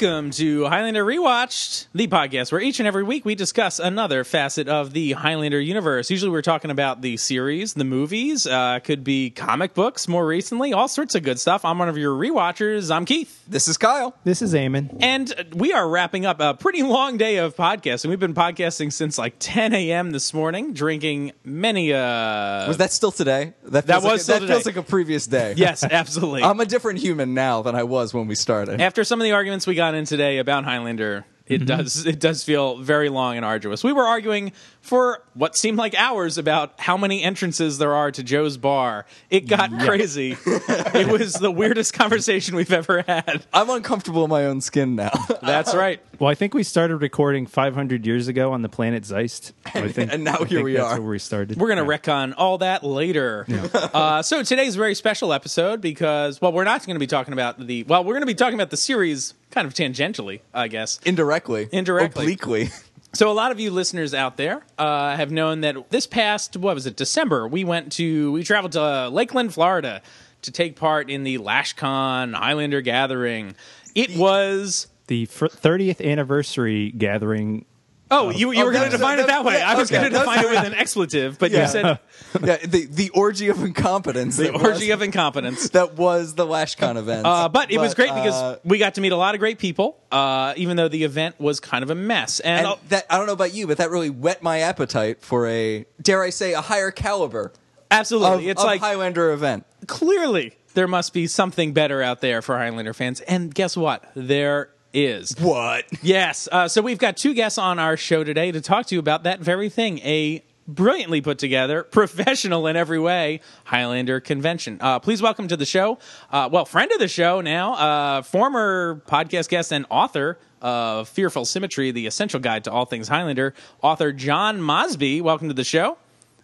Welcome to Highlander Rewatched, the podcast where each and every week we discuss another facet of the Highlander universe. Usually we're talking about the series, the movies, uh, could be comic books more recently, all sorts of good stuff. I'm one of your rewatchers. I'm Keith. This is Kyle. This is Eamon. And we are wrapping up a pretty long day of podcasting. We've been podcasting since like 10 a.m. this morning, drinking many. Uh, Was that still today? That, That feels like was a, still that feels like a previous day. yes, absolutely. I'm a different human now than I was when we started. After some of the arguments we got in today about Highlander, it mm-hmm. does it does feel very long and arduous. We were arguing for what seemed like hours about how many entrances there are to Joe's bar. It got crazy. it was the weirdest conversation we've ever had. I'm uncomfortable in my own skin now. That's right. Well, I think we started recording 500 years ago on the planet Zeist. I think, And now I here think we that's are. where we started. We're going to Yeah. retcon all that later. Uh, so today's a very special episode because, well, we're not going to be talking about the, well, we're going to be talking about the series kind of tangentially, I guess. Indirectly. Indirectly. Obliquely. So a lot of you listeners out there uh, have known that this past what was it December we went to we traveled to Lakeland, Florida, to take part in the LashCon Highlander Gathering. It was the fir- 30th anniversary gathering. Oh you, you Oh, were going to define it that way. I was going to define it with an expletive, but you said yeah, the, the orgy of incompetence. the that orgy was, of incompetence. that was the LashCon event. Uh, but it was great because uh, we got to meet a lot of great people, uh, even though the event was kind of a mess. And, and that I don't know about you, but that really whet my appetite for a dare I say a higher caliber absolutely, of, it's of like Highlander event. clearly there must be something better out there for Highlander fans. And guess what? There is. What? Yes. Uh, so we've got two guests on our show today to talk to you about that very thing. A brilliantly put together, professional in every way Highlander convention. Uh, please welcome to the show, uh, well, friend of the show now, uh, former podcast guest and author of Fearful Symmetry, the essential guide to all things Highlander, author John Mosby. Welcome to the show.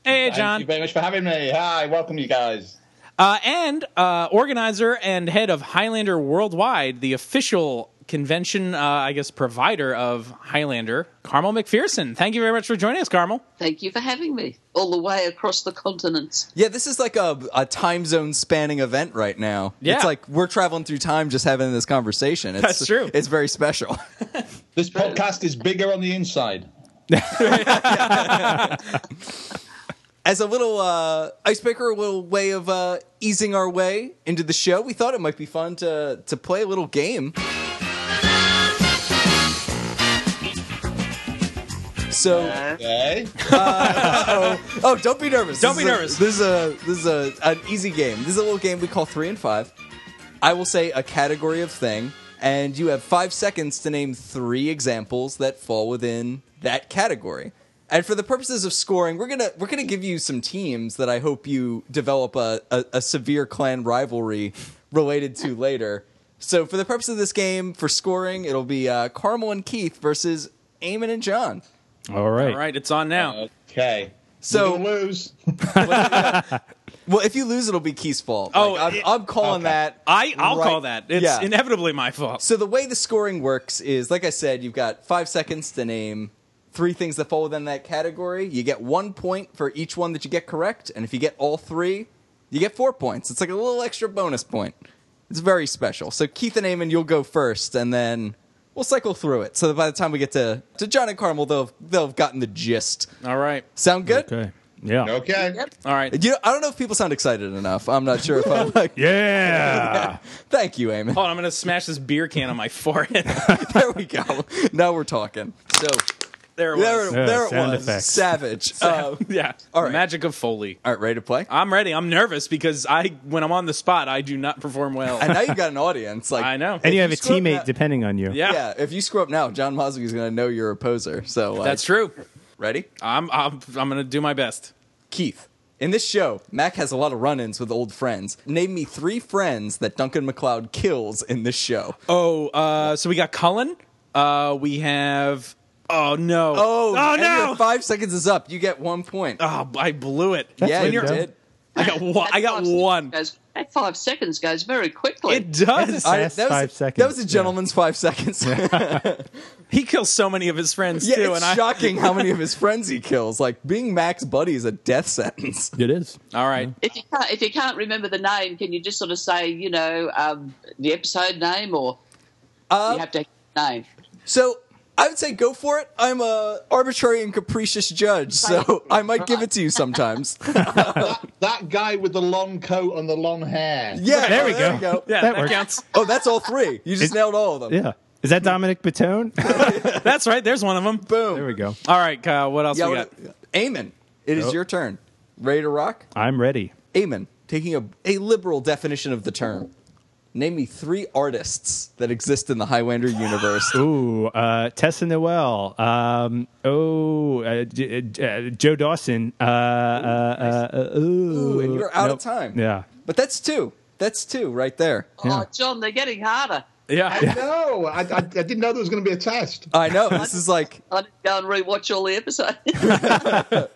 Hey, John. Thank you very much for having me. Hi, welcome you guys. Uh, and uh, organizer and head of Highlander Worldwide, the official convention, uh, I guess, provider of Highlander, Carmel McPherson. Thank you very much for joining us, Carmel. Thank you for having me all the way across the continents. Yeah, this is like a, a time zone spanning event right now. Yeah. It's like we're traveling through time just having this conversation. It's, That's true. It's very special. This podcast is bigger on the inside. As a little uh, icebreaker, a little way of uh, easing our way into the show, we thought it might be fun to, to play a little game. So, Okay. oh, don't be nervous. Don't This be is a- nervous. this is a this is a an easy game. This is a little game we call three and five. I will say a category of thing, and you have five seconds to name three examples that fall within that category. And for the purposes of scoring, we're gonna we're gonna give you some teams that I hope you develop a, a, a severe clan rivalry related to later. So for the purpose of this game, for scoring, it'll be uh, Carmel and Keith versus Eamon and John. All right. All right, it's on now. Okay. So- We're gonna lose. Well, if you lose, it'll be Keith's fault. Oh, Like, I'm, it- I'm calling okay. that. I, I'll right- call that. It's Yeah. inevitably my fault. So the way the scoring works is, like I said, you've got five seconds to name three things that fall within that category. You get one point for each one that you get correct, and if you get all three, you get four points. It's like a little extra bonus point. It's very special. So Keith and Eamon, you'll go first, and then we'll cycle through it. So that by the time we get to, to John and Carmel, they'll they'll have gotten the gist. All right. Sound good? Okay. Yeah. Okay. Yep. All right. You know, I don't know if people sound excited enough. I'm not sure if I'm like. Yeah. Thank you, Eamon. Hold on, I'm going to smash this beer can on my forehead. There we go. Now we're talking. So there it there, was. Yeah, there it sound was. effects. Savage. Uh, yeah. All right. Magic of Foley. all right, ready to play? I'm ready. I'm nervous because I, when I'm on the spot, I do not perform well. And now you've got an audience. Like I know. and you have a screw up teammate that- depending on you. Yeah, Yeah. if you screw up now, John Mosby is going to know you're a poser. So like, that's true. Ready, I'm, I'm, I'm going to do my best. Keith? In this show, Mac has a lot of run-ins with old friends. Name me three friends that Duncan MacLeod kills in this show. Oh, uh, so we got Cullen. Uh, we have. Oh no! Oh, oh and no! your five seconds is up. You get one point. oh, I blew it. yeah, when you did. I got one. I got five seconds one. Goes, that five seconds goes very quickly. It does. I- that was five a, seconds. That was a Yeah. gentleman's five seconds. Yeah, He kills so many of his friends too, it's and I. shocking how many of his friends he kills. Like being Mac's buddy is a death sentence. It is. All right. if you can't, if you can't remember the name, can you just sort of say, you know, um, the episode name or you have to name. So I would say go for it. I'm a arbitrary and capricious judge, so I might give it to you sometimes. that, that guy with the long coat and the long hair. Yeah, There we there go. you go. Yeah, That that, counts. Oh, that's all three. You just nailed all of them. Yeah. Is that Dominic Batone? That's right. There's one of them. Boom. there we go. All right, Kyle. What else Yeah, we what- got? Eamon, it is Oh. your turn. Ready to rock? I'm ready. Eamon, taking a, a liberal definition of the term. Name me three artists that exist in the Highlander universe. Ooh, uh, Tessa Noel. Um, oh, uh, J- uh, Joe Dawson. Uh, uh, uh, uh, ooh, Ooh, and you're out Nope. of time. Yeah. But that's two. That's two right there. Yeah. Oh, John, they're getting harder. Yeah. No, I, I, I didn't know there was going to be a test. I know. This is like I didn't go and rewatch all the episodes.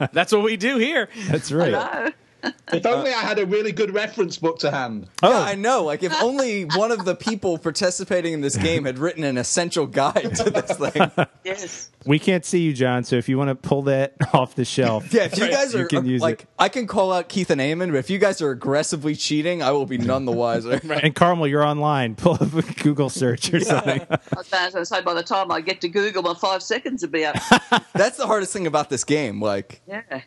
That's what we do here. That's right. No. If only uh, I had a really good reference book to hand. Oh, Yeah, I know. Like if only one of the people participating in this game had written an essential guide to this thing. Yes. We can't see you, John. So if you want to pull that off the shelf, Yeah, if you guys You are can use like, it. I can call out Keith and Eamon, but if you guys are aggressively cheating, I will be none the wiser. and Carmel, you're online. Pull up a Google search or something. I was going to say, by the time I get to Google, my five seconds will be up. That's the hardest thing about this game. Like Yeah.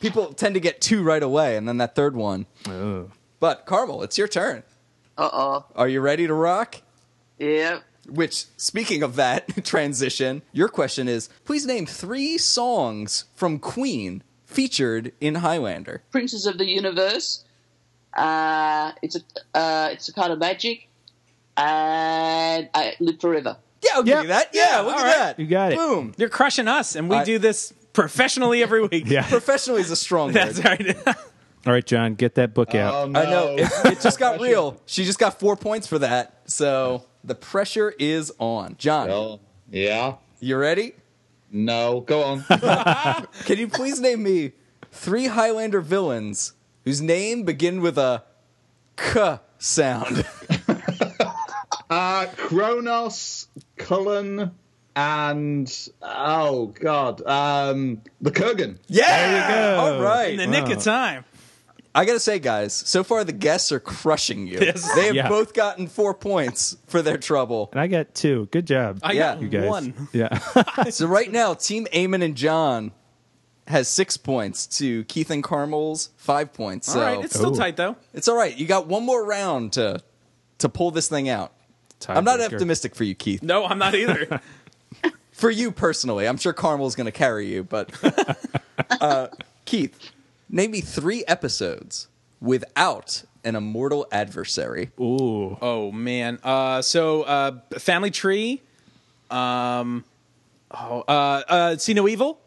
people tend to get two right away, and then that third one. Oh. But Carmel, it's your turn. Uh oh. Are you ready to rock? Yeah. Which, speaking of that transition, your question is: Please name three songs from Queen featured in Highlander. Princes of the Universe. Uh, it's a uh, it's a kind of magic, and I live forever. Yeah, I'll give Yep. you that. Yeah, Yeah, look at right. that. You got it. Boom. You're crushing us, and we I- do this professionally every week. Yeah. Professionally is a strong word. That's word. right. All right, John, get that book out. Oh, no. I know. It, it just got real. She just got four points for that. So the pressure is on. John, Oh, yeah. you ready? No. Go on. Can you please name me three Highlander villains whose name begin with a k sound? Uh, Kronos, Cullen, and oh god, um, the Kurgan. Yeah. There you go. All right. In the nick of time. I gotta say, guys, so far the guests are crushing you. Yes. They have Yeah. both gotten four points for their trouble. And I got two. Good job. I Yeah, got you guys. one. Yeah. So right now, Team Eamon and John has six points to Keith and Carmel's five points. So All right. It's still Ooh. tight, though. it's all right. You got one more round to to pull this thing out. I'm not Tiebreaker. optimistic for you, Keith. No, I'm not either. For you personally, I'm sure Carmel's going to carry you, but uh, Keith, name me three episodes without an immortal adversary. Ooh. oh, man. Uh, so, uh, Family Tree. Um, oh, uh, uh, See No Evil.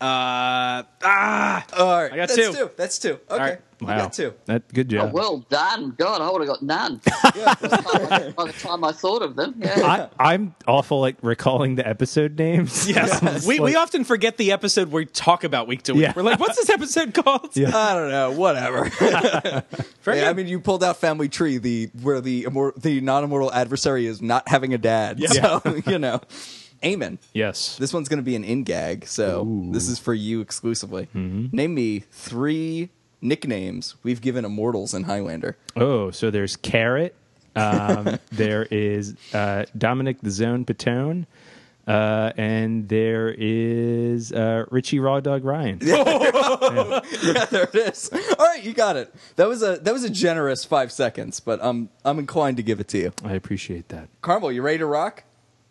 Uh, ah. All right, I got that's two. two. That's two. Okay, right. you Wow. got two. That good Oh, job. well done. God, I would have got none. Yeah. by, the time, by the time I thought of them. Yeah. I, I'm awful at recalling the episode names. Yes. It's we, we often forget the episode we talk about week to week. Yeah. We're like, what's this episode called? Yeah. I don't know. Whatever. Very Yeah, I mean, you pulled out Family Tree, the where the immor- the non immortal adversary is not having a dad. So you know, Eamon. Yes. This one's going to be an in gag, so this is for you exclusively. Name me three nicknames we've given immortals in Highlander. Oh, so there's Carrot. Um, there is uh, Dominic the Zone Patone. Uh, and there is uh, Richie Raw Dog Ryan. yeah, there it is. All right, you got it. That was a that was a generous five seconds, but I'm I'm inclined to give it to you. I appreciate that. Carmel, you ready to rock?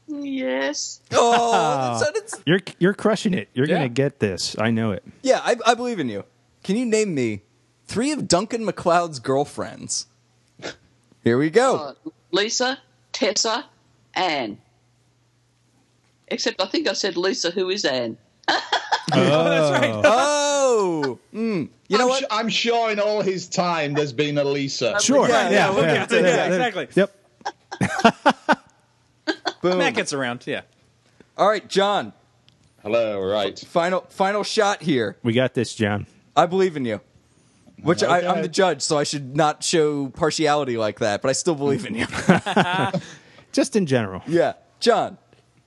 Yes. Oh, that's, that's, You're you're crushing it. You're Yeah. gonna get this. I know it. yeah, I, I believe in you. Can you name me three of Duncan MacLeod's girlfriends? Here we go. Uh, Lisa, Tessa, Anne. Except I think I said Lisa, who is Anne. Oh, that's right. Oh, mm. you know I'm, what? su- I'm sure in all his time there's been a Lisa. Sure. Yeah, yeah, we'll get to that. Exactly. Yep. Boom. Matt gets around. Yeah. All right, John. Hello, right. Final final shot here. We got this, John. I believe in you. Which I, I'm the judge, so I should not show partiality like that. But I still believe in you. Just in general. yeah, John.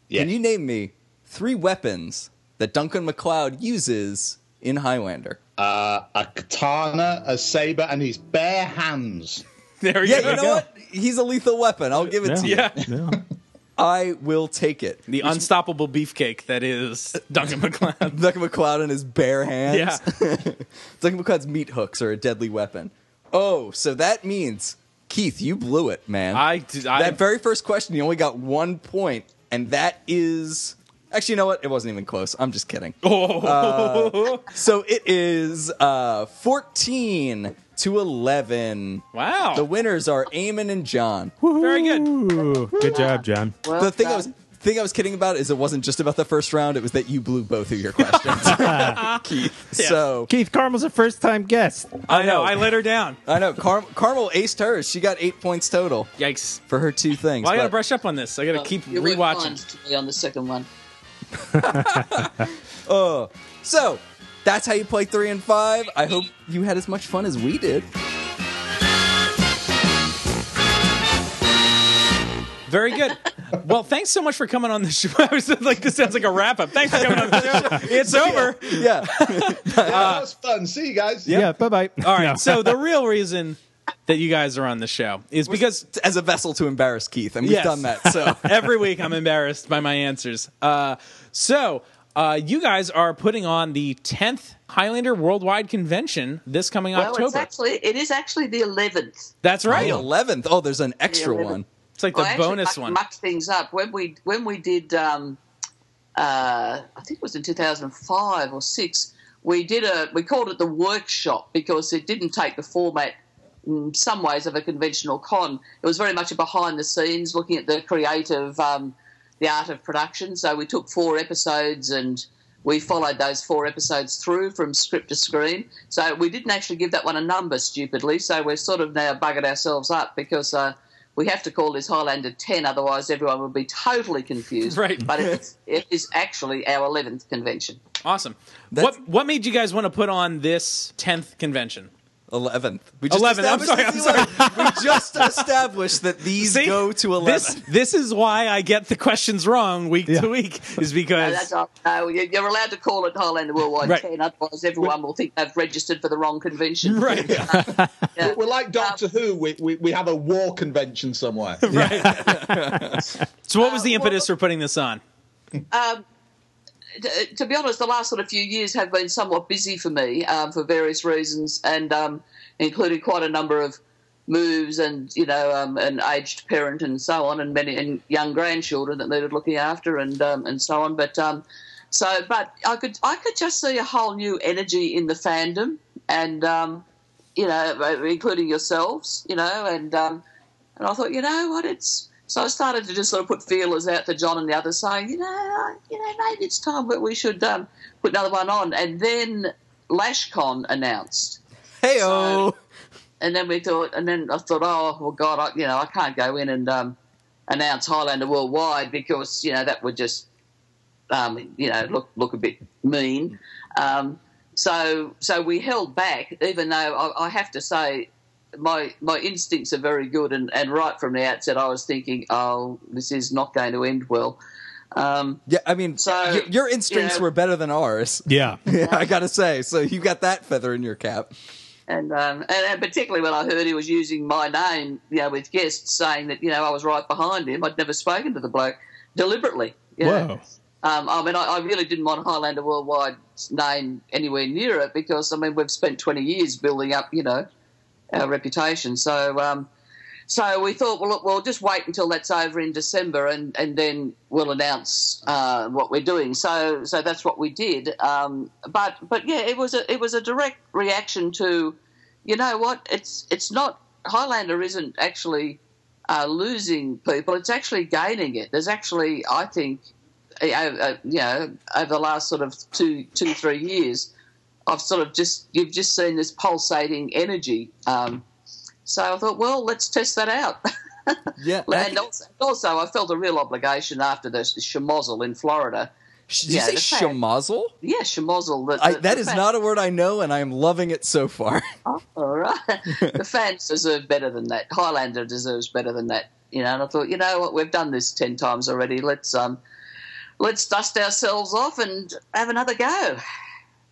Yeah. Can you name me three weapons that Duncan MacLeod uses in Highlander? Uh, a katana, a saber, and his bare hands. There we Yeah, go. you know what? He's a lethal weapon. I'll give it to you. Yeah. I will take it. The unstoppable beefcake that is Duncan MacLeod. Duncan MacLeod in his bare hands. Yeah. Duncan MacLeod's meat hooks are a deadly weapon. Oh, so that means Keith, you blew it, man. I, did- I that very first question, you only got one point, and that is actually, you know what? It wasn't even close. I'm just kidding. oh, So it is uh, 14 to 11. wow. The winners are Eamon and John. Very good. Good job, John. Well the thing I was thing I was kidding about is it wasn't just about the first round; it was that you blew both of your questions, Keith. So Keith Carmel's a first time guest. I know. know. I let her down. I know Car- Carmel aced hers. She got eight points total Yikes. for her two things. Well, I got to but- brush up on this. I got to keep rewatching. to me on the second one. Oh, so that's how you play three and five. I hope you had as much fun as we did. Very good. Well, thanks so much for coming on the show. I was like, this sounds like a wrap up. Thanks for coming on the show. It's over. Yeah, Yeah, that was fun. See you guys. Yeah, bye bye. All right. So the real reason that you guys are on the show is because as a vessel to embarrass Keith, and we've Yes. done that. So every week I'm embarrassed by my answers. Uh, so uh, you guys are putting on the 10th Highlander Worldwide Convention this coming Well, it's October. actually it is actually the eleventh. That's right. The eleventh. Oh, there's an extra one. It's like the I bonus mucked, one. mucked things up when we when we did. Um, uh, I think it was in 2005 or six. We did a we called it the workshop because it didn't take the format in some ways of a conventional con. It was very much a behind the scenes, looking at the creative, um, the art of production. So we took four episodes and we followed those four episodes through from script to screen. So we didn't actually give that one a number stupidly. So we're sort of now buggered ourselves up because. Uh, we have to call this Highlander 10, otherwise everyone would be totally confused. Right. But it's, it is actually our 11th convention. Awesome. That's- What what made you guys want to put on this 10th convention? Eleventh. We just 11th, I'm established sorry, it's the 11th. we just established that these See? go to eleven. This this is why I get the questions wrong week Yeah. to week is No, because that's not, no, you- you're allowed to call it Highlander Worldwide Right. 10, otherwise everyone will think they've registered for the wrong convention. right. Yeah. We're like Doctor Who. We, we, we have a war convention somewhere. right. So what was the Uh, impetus well- for putting this on? Um, t- to be honest, the last sort of few years have been somewhat busy for me um, for various reasons, and um, including quite a number of moves and you know um, an aged parent and so on, and many and young grandchildren that needed looking after and um, and so on. But um, so, but I could I could just see a whole new energy in the fandom, and um, you know, including yourselves, you know, and and I thought, you know what, it's so I started to just sort of put feelers out to John and the others, saying, you know, you know, maybe it's time that we should um, put another one on. And then LashCon announced, Hey oh. and then we thought, and then I thought, oh well, God, I, you know, I can't go in and um, announce Highlander worldwide because you know that would just, um, you know, look look a bit mean. Um, so so we held back, even though I, I have to say. My my instincts are very good, and, and right from the outset, I was thinking, "Oh, this is not going to end well." Um, Yeah, I mean, So, y- your instincts you know- were better than ours. Yeah. Yeah, I gotta say. So you got that feather in your cap. and, um, and and particularly when I heard he was using my name, you know, with guests saying that you know I was right behind him. I'd never spoken to the bloke deliberately. You know. Whoa. Um, I mean, I, I really didn't want Highlander Worldwide's name anywhere near it because I mean we've spent twenty years building up, you know, our reputation. So, um, so we thought, well, look, we'll just wait until that's over in December, and, and then we'll announce uh, what we're doing. So, so that's what we did. Um, but, but yeah, it was a it was a direct reaction to, you know what? It's it's not Highlander isn't actually uh, losing people; it's actually gaining it. There's actually, I think, uh, you know, over the last sort of two two three years. I've sort of just you've just seen this pulsating energy. Um, so I thought, well, let's test that out. Yeah. and also, also, I felt a real obligation after the schmozzle in Florida. Did you yeah, say the fact- shamazzle? Yeah, schmozzle. The, the- that is fact- not a word I know, and I am loving it so far. All right. the fans deserve better than that. Highlander deserves better than that. You know, and I thought, you know what, we've done this ten times already. Let's um, let's dust ourselves off and have another go.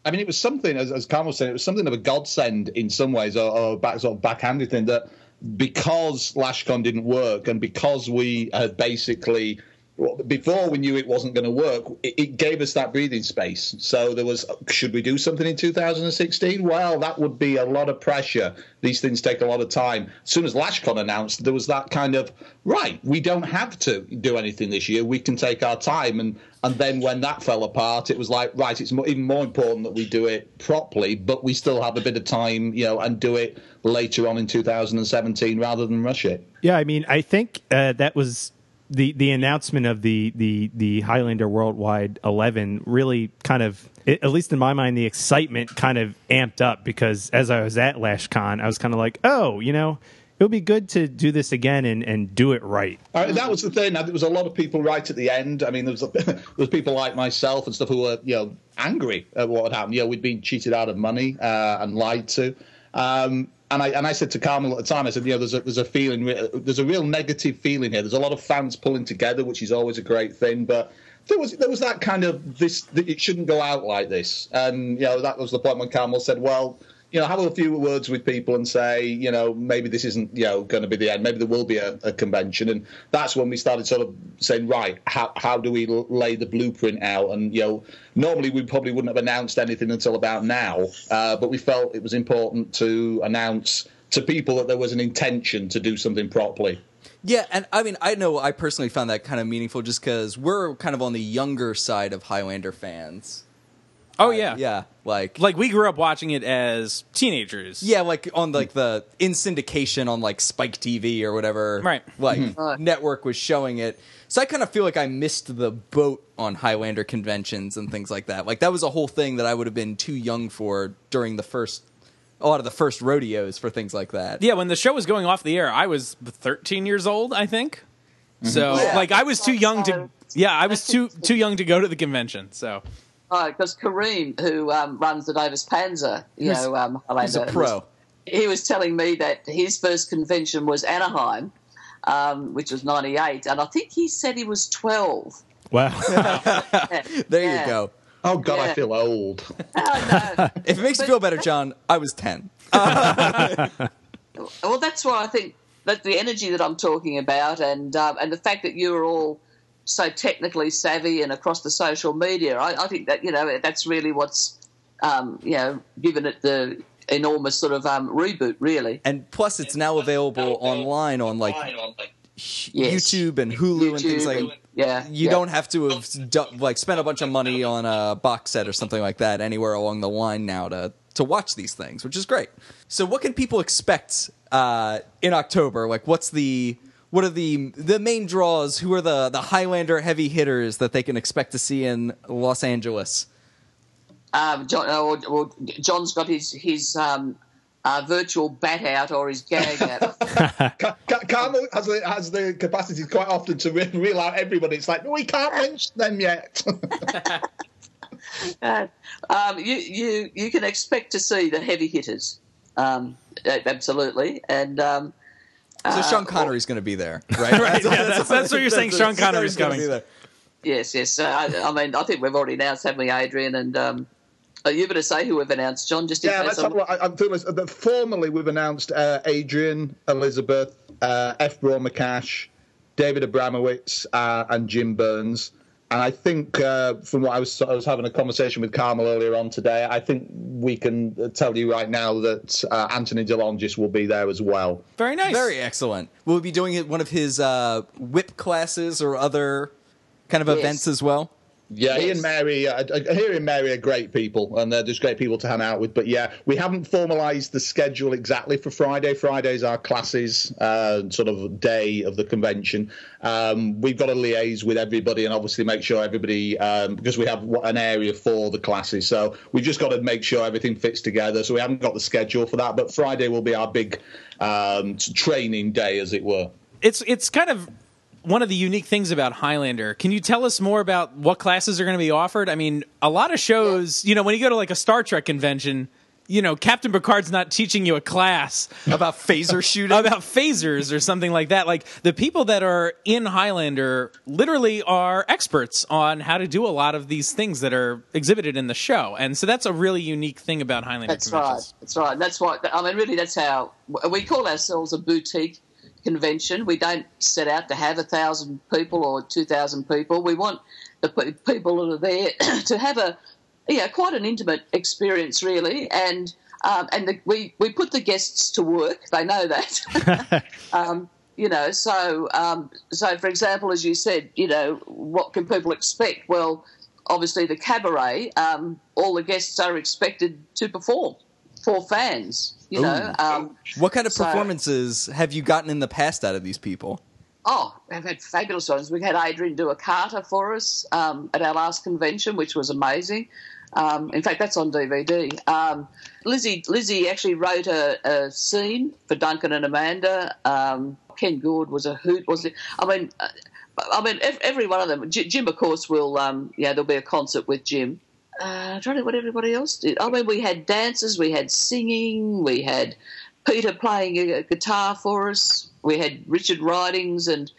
I mean, it was something, as, as was saying, it was something of a godsend in some ways, or, or back, sort of backhanded thing that because LashCon didn't work and because we had basically before we knew it wasn't going to work, it, it, gave us that breathing space. So there was, should we do something in 2016? Well, that would be a lot of pressure. These things take a lot of time. As soon as LashCon announced, there was that kind of right. We don't have to do anything this year. We can take our time. And and then when that fell apart, it was like right. It's more, even more important that we do it properly, but we still have a bit of time, you know, and do it later on in 2017 rather than rush it. Yeah, I mean, I think uh, that was the the announcement of the the the Highlander Worldwide 11 really kind of at least in my mind the excitement kind of amped up because as I was at LashCon I was kind of like oh you know it would be good to do this again and, and do it right. Uh, that was the thing. There was a lot of people right at the end. I mean, there was, there was people like myself and stuff who were, you know, angry at what had happened. You know, we'd been cheated out of money uh, and lied to. Um, and I and I said to Carmel at the time, I said, you know, there's a there's a feeling, there's a real negative feeling here. There's a lot of fans pulling together, which is always a great thing, but. There was there was that kind of this. It shouldn't go out like this, and you know that was the point when Carmel said, "Well, you know, have a few words with people and say, you know, maybe this isn't, you know, going to be the end. Maybe there will be a, a, convention, and that's when we started sort of saying, right, how how do we lay the blueprint out? And you know, normally we probably wouldn't have announced anything until about now, uh, but we felt it was important to announce to people that there was an intention to do something properly. Yeah, and I mean, I know I personally found that kind of meaningful just because we're kind of on the younger side of Highlander fans. Oh yeah, yeah. Like, like we grew up watching it as teenagers. yeah, like on like the in syndication on like Spike TV or whatever, Right. Like Mm-hmm. network was showing it. So I kind of feel like I missed the boat on Highlander conventions and things like that. Like that was a whole thing that I would have been too young for during the first a lot of the first rodeos for things like that. Yeah, when the show was going off the air, I was 13 years old, I think. So, Yeah. like, I was too young to. Yeah, I was too too young to go to the convention. So, because Kareem, who um, runs the Davis Panzer, you He's- know, um, He's a pro. he was telling me that his first convention was Anaheim, um, which was '98, and I think he said he was 12. Wow. Yeah. There Yeah. you go. Oh God, I feel old. Oh, no. If it makes you feel better, John, I was ten. well, that's why I think that the energy that I'm talking about, and um, and the fact that you're all so technically savvy and across the social media, I, I think that you know that's really what's um, you know given it the enormous sort of um, reboot, really. And plus, it's now available online on like YouTube and Hulu and things like. and- yeah, You yeah. don't have to have du- like spent a bunch of money on a box set or something like that anywhere along the line now to to watch these things, which is great. So, what can people expect uh, in October? Like, what's the what are the the main draws? Who are the the Highlander heavy hitters that they can expect to see in Los Angeles? Um, John, or, or John's got his his um, uh, virtual bat out or his gag out. Ca- Ca- Carmel has the, has the capacity quite often to re- reel out everybody. It's like we can't mention them yet. Uh, um, you, you you can expect to see the heavy hitters, um, absolutely, and um, So Sean Connery's going to be there, right? right. yeah, that's, that's what you're saying. Sean Connery's gonna coming. be yes, yes. Uh, I, I mean, I think we've already announced, haven't we, Adrian? And um, are you better to say who we've announced, John? Just in yeah, case let's I'm- have a look. I, I'm doing this, formally, we've announced uh, Adrian, Elizabeth, uh, F. Braun McAsh, David Abramowitz, uh, and Jim Byrnes. And I think, uh, from what I was, I was having a conversation with Carmel earlier on today, I think we can tell you right now that uh, Anthony DeLongis will be there as well. very nice. Very excellent. We'll be doing one of his uh, whip classes or other kind of Yes. events as well? Yeah, he and Mary, uh, he and Mary are great people, and they're just great people to hang out with. But yeah, we haven't formalised the schedule exactly for Friday. Friday's our classes uh, sort of day of the convention. Um, we've got to liaise with everybody and obviously make sure everybody, um, because we have an area for the classes, so we've just got to make sure everything fits together. So we haven't got the schedule for that, but Friday will be our big um, training day, as it were. It's it's kind of one of the unique things about Highlander. Can you tell us more about what classes are going to be offered? I mean, a lot of shows, you know, when you go to like a Star Trek convention, you know, Captain Picard's not teaching you a class About phaser shooting. about phasers or something like that. Like the people that are in Highlander literally are experts on how to do a lot of these things that are exhibited in the show, and so that's a really unique thing about Highlander That's right. That's right. That's why. I mean, really, that's how we call ourselves a boutique convention. We don't set out to have a thousand people or two thousand people. We want the pe- people that are there to have a, yeah, quite an intimate experience, really, and. Um, and the, we, we put the guests to work. They know that. um, you know, so um, so for example, as you said, you know, what can people expect? Well, obviously the cabaret, um, all the guests are expected to perform for fans. You know, um, what kind of So- performances have you gotten in the past out of these people? oh, we've had fabulous ones. We had Adrian do a kata for us um, at our last convention, which was amazing. Um, in fact, that's on DVD. Um, Lizzie Lizzie actually wrote a, a scene for Duncan and Amanda. Um, Ken Gord was a hoot. Was it? I mean, uh, I mean, every one of them. Jim, of course, will. Um, yeah, there'll be a concert with Jim. Uh, I'm trying to what everybody else did. I mean, we had dances, we had singing, we had Peter playing a guitar for us. We had Richard Ridings and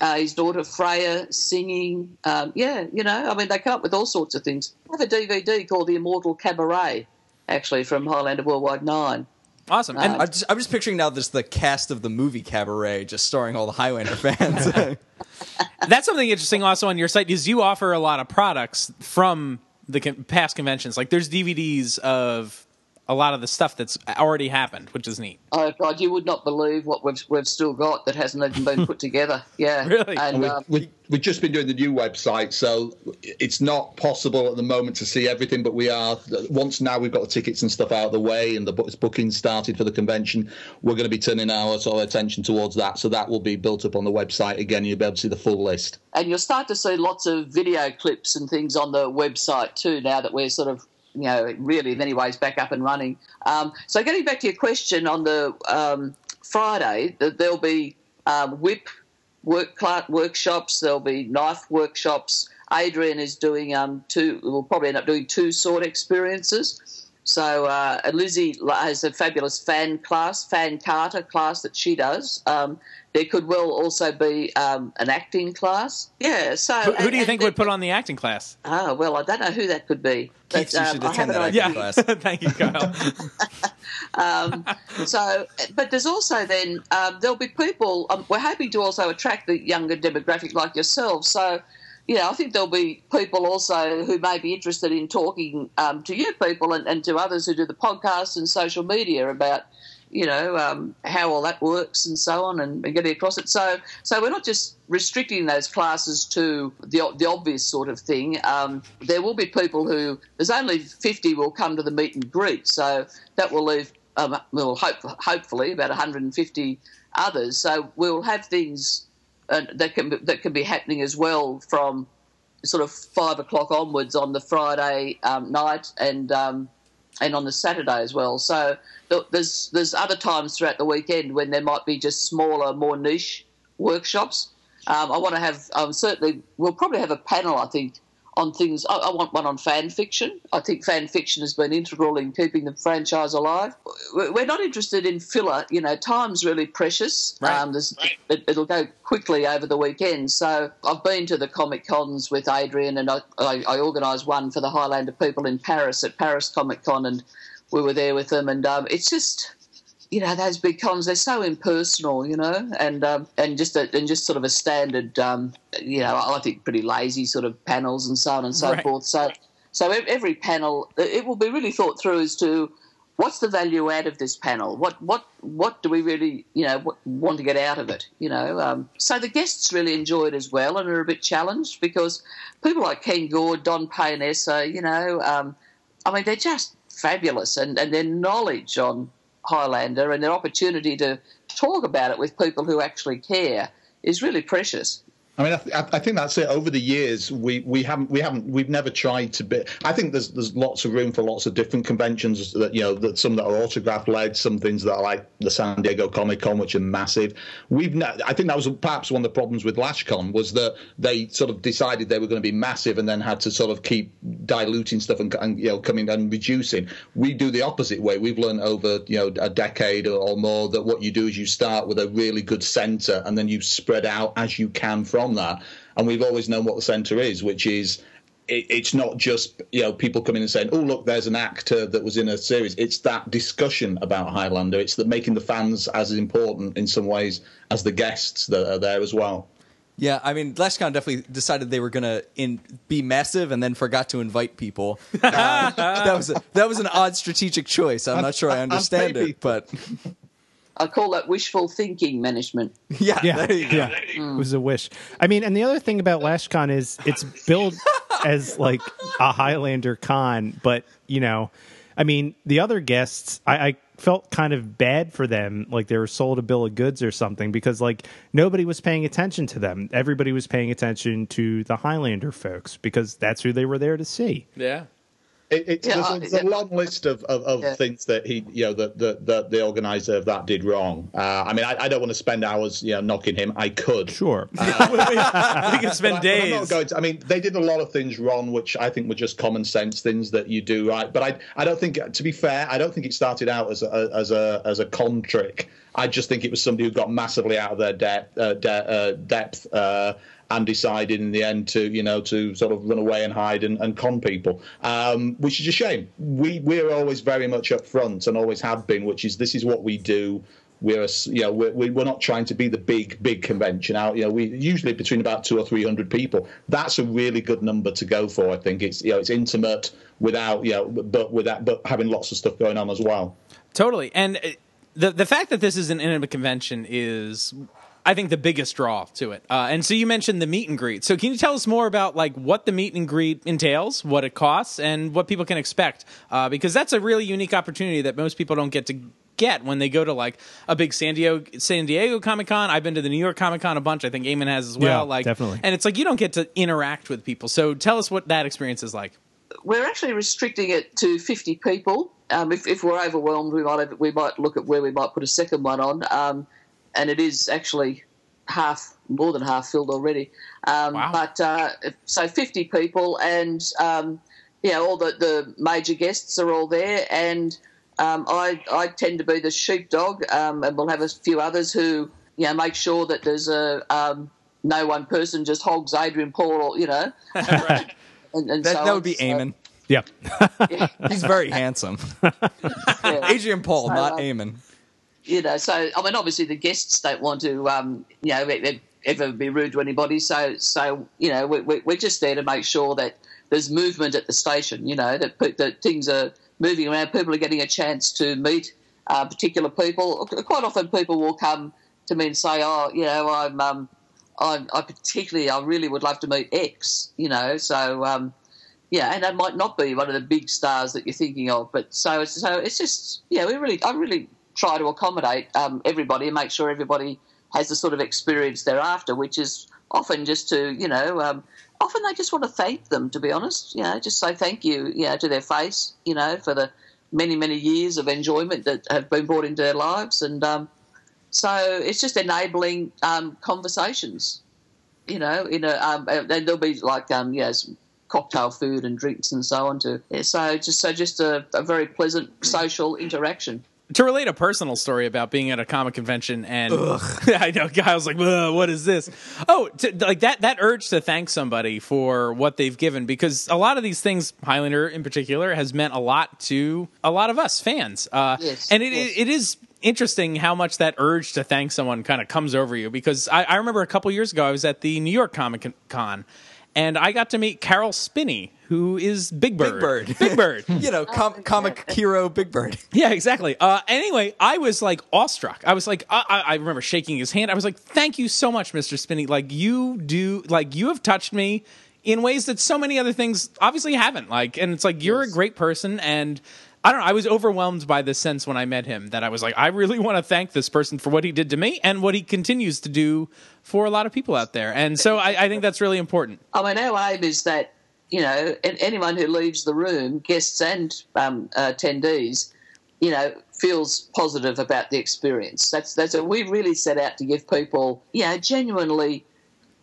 uh, his daughter Freya singing. Um, yeah, you know, I mean, they come up with all sorts of things. I have a DVD called The Immortal Cabaret, actually, from Highlander Worldwide 9. Awesome. And I'm just, I'm just picturing now this the cast of the movie Cabaret, just starring all the Highlander fans. that's something interesting also on your site is you offer a lot of products from the con- past conventions. Like there's DVDs of a lot of the stuff that's already happened, which is neat. Oh, God, you would not believe what we've, we've still got that hasn't even been put together. Yeah. Really? And, And we, um, we, we've just been doing the new website, so it's not possible at the moment to see everything. But we are once now we've got the tickets and stuff out of the way, and the bu- booking started for the convention. We're going to be turning our sort of attention towards that, so that will be built up on the website again. You'll be able to see the full list. and you'll start to see lots of video clips and things on the website too now that we're sort of you know really in many ways back up and running. Um, so getting back to your question on the um, friday th- there'll be um, whip work clerk workshops there'll be knife workshops. Adrian is doing um, two we'll probably end up doing two sword experiences so uh, Lizzie has a fabulous fan class, fan kata class that she does. Um, there could well also be um, an acting class. Yeah. So Who, who do you and- think and- would put on the acting class? Oh well, I don't know who that could be. Keith, But, you um, should I attend have that an acting idea. class. Thank you, Kyle. Um, so, but there's also then um, there'll be people. Um, we're hoping to also attract the younger demographic like yourselves. So, you know, I think there'll be people also who may be interested in talking um, to you people and, and to others who do the podcast and social media about, you know, um, how all that works and so on, and, and getting across it. So, so we're not just restricting those classes to the the obvious sort of thing. Um, there will be people who there's only 50 will come to the meet and greet, so that will leave um, well, hope, hopefully about 150 others. So we'll have things that can that can be happening as well from sort of five o'clock onwards on the Friday um, night and um, and on the Saturday as well. So there's there's other times throughout the weekend when there might be just smaller, more niche workshops. Um, I want to have um, certainly we'll probably have a panel. I think on things. I, I want one on fan fiction. I think fan fiction has been integral in keeping the franchise alive. We- We're not interested in filler. You know, time's really precious. Right. Um, there's, it, it'll go quickly over the weekend. So I've been to the Comic Cons with Adrian, and I, I, I organised one for the Highlander people in Paris at Paris Comic Con, and we were there with them. And um, it's just you know those big cons they're so impersonal you know and um, and just a, and just sort of a standard um, you know I think pretty lazy sort of panels and so on and so Right. forth. So so every panel it will be really thought through as to what's the value add of this panel? What what what do we really you know what, want to get out of it you know? Um, so the guests really enjoy it as well and are a bit challenged because people like Ken Gord Don Paonessa you know um, I mean they're just fabulous and, and their knowledge on Highlander and their opportunity to talk about it with people who actually care is really precious. I mean, I, th- I think that's it. Over the years, we, we haven't we haven't we've never tried to be. I think there's there's lots of room for lots of different conventions that you know that some that are autograph led, some things that are like the San Diego Comic Con, which are massive. We've I think that was perhaps one of the problems with LashCon was that they sort of decided they were going to be massive and then had to sort of keep diluting stuff and, and you know coming and reducing. We do the opposite way. We've learned over you know a decade or more that what you do is you start with a really good center and then you spread out as you can from that. And we've always known what the centre is, which is it, it's not just you know people coming and saying, "Oh, look, there's an actor that was in a series." It's that discussion about Highlander. It's that making the fans as important in some ways as the guests that are there as well. Yeah, I mean, LashCon definitely decided they were gonna in, be massive, and then forgot to invite people. Uh, that was a, that was an odd strategic choice. I'm not sure I understand it, but I call that wishful thinking management. yeah, Yeah, there you go. yeah, mm. it was a wish. I mean, and the other thing about LashCon is it's billed as like a Highlander con, but you know, I mean, the other guests, I, I felt kind of bad for them, like they were sold a bill of goods or something, because like nobody was paying attention to them. Everybody was paying attention to the Highlander folks because that's who they were there to see. Yeah. It, it's Yeah, there's, I- a, a yeah. long list of, of, of Yeah. things that he, you know, that the, the, the organizer of that did wrong. Uh, I mean, I, I don't want to spend hours, you know, knocking him. I could. Sure. we can spend But I- but I'm not days. going to- I mean, they did a lot of things wrong, which I think were just common sense things that you do right. But I, I don't think, to be fair, I don't think it started out as a, as a, as a con trick. I just think it was somebody who got massively out of their depth, uh, de- uh, depth, uh, and decided in the end to, you know, to sort of run away and hide and, and con people, um, which is a shame. We we're always very much up front and always have been, which is this is what we do. We're a, you know we're, we're not trying to be the big big convention. Out you know we usually between about two or three hundred people. That's a really good number to go for i think. It's you know it's intimate without you know but without but having lots of stuff going on as well. Totally. And uh, the the fact that this is an intimate convention is I think the biggest draw to it. Uh, and so you mentioned the meet and greet. So can you tell us more about like what the meet and greet entails, what it costs, and what people can expect? Uh, because that's a really unique opportunity that most people don't get to get when they go to like a big San Diego San Diego Comic Con. I've been to the New York Comic Con a bunch. I think Eamon has as well. Yeah, like definitely. And it's like you don't get to interact with people. So tell us what that experience is like. We're actually restricting it to 50 people. Um, if, if we're overwhelmed, we might have, we might look at where we might put a second one on. Um, and it is actually half, more than half filled already. Um, Wow. But uh, so 50 people, and um, you know all the, the major guests are all there, and um, I I tend to be the sheepdog, um, and we'll have a few others who you know make sure that there's a um, no one person just hogs Adrian Paul, or, you know. And, and That, so that would be So, Eamon. yeah. He's very handsome. yeah. Adrian Paul, So, not Eamon. You know, so I mean, obviously the guests don't want to, um, you know, ever be rude to anybody. So, so you know, we, we, we're just there to make sure that there's movement at the station. You know, that that things are moving around. People are getting a chance to meet uh, particular people. Quite often, people will come to me and say, "Oh, you know, I'm, um, I'm, I particularly, I really would love to meet X." You know, so. Um, yeah, and that might not be one of the big stars that you're thinking of, but so so it's just yeah, we really I really try to accommodate um, everybody and make sure everybody has the sort of experience thereafter, which is often just to you know um, often they just want to thank them to be honest, you know, just say thank you, you know, to their face, you know, for the many many years of enjoyment that have been brought into their lives, and um, so it's just enabling um, conversations you know, a um, and there'll be like um, yeah, some cocktail food and drinks and so on too. Yeah, so just so just a, a very pleasant social interaction. To relate a personal story about being at a comic convention and I know Kyle's like, what is this? Oh, to, like that that urge to thank somebody for what they've given because a lot of these things, Highlander in particular, has meant a lot to a lot of us fans. Uh, Yes, and it, yes. it, it is interesting how much that urge to thank someone kind of comes over you because I, I remember a couple years ago I was at the New York Comic Con. And I got to meet Caroll Spinney, who is Big Bird. Big Bird. Big Bird. You know, com- comic hero Big Bird. Yeah, exactly. Uh, anyway, I was like awestruck. I was like, I, I, I remember shaking his hand. I was like, "Thank you so much, Mister Spinney. Like you do, like you have touched me in ways that so many other things obviously haven't. Like, and it's like you're a great person, and I don't know. I was overwhelmed by the sense when I met him that I was like, I really want to thank this person for what he did to me and what he continues to do for a lot of people out there. And so I, I think that's really important. I mean, our aim is that you know anyone who leaves the room, guests and um, uh, attendees, you know, feels positive about the experience. That's that's what we really set out to give people, you know, genuinely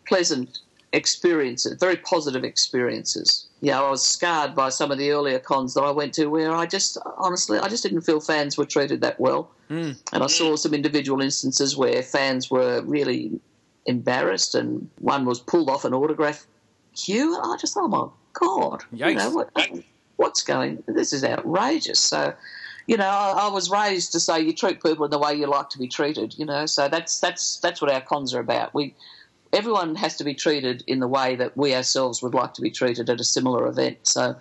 pleasant experiences, very positive experiences. You know, I was scarred by some of the earlier cons that I went to where I just, honestly, I just didn't feel fans were treated that well. Mm. And I saw mm. some individual instances where fans were really embarrassed and one was pulled off an autograph queue. And I just thought, oh my God, you know, what, what's going, this is outrageous. So, you know, I, I was raised to say you treat people in the way you like to be treated. You know, so that's that's that's what our cons are about. We everyone has to be treated in the way that we ourselves would like to be treated at a similar event. So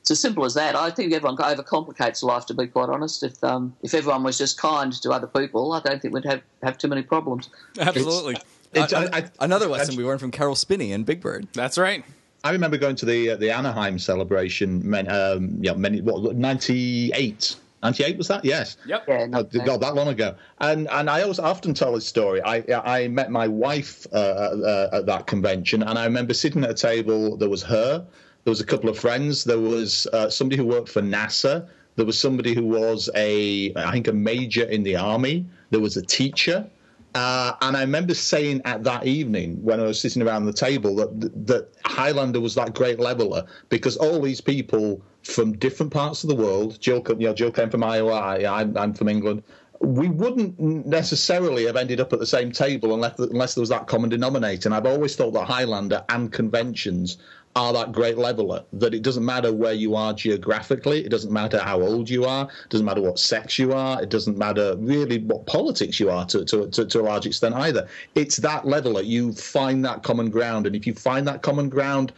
it's as simple as that. I think everyone overcomplicates life. To be quite honest, if um, if everyone was just kind to other people, I don't think we'd have have too many problems. Absolutely. It's, Uh, I, I, Another lesson we learned from Caroll Spinney and Big Bird. That's right. I remember going to the uh, the Anaheim celebration. Many, um, yeah, many what ninety eight. 98 was that? Yes. Yep. Yeah, Oh, not God, that long ago. And and I always often tell this story. I I met my wife uh, uh, at that convention, and I remember sitting at a table. There was her. There was a couple of friends. There was uh, somebody who worked for NASA. There was somebody who was a I think a major in the army. There was a teacher. Uh, and I remember saying at that evening when I was sitting around the table that that Highlander was that great leveler because all these people from different parts of the world. Jill, you know, Jill came from Iowa. I, I'm, I'm from England. We wouldn't necessarily have ended up at the same table unless unless there was that common denominator. And I've always thought that Highlander and conventions are that great leveler. That it doesn't matter where you are geographically, it doesn't matter how old you are, it doesn't matter what sex you are, it doesn't matter really what politics you are to, to, to, to a large extent either. It's that leveler. You find that common ground. And if you find that common ground,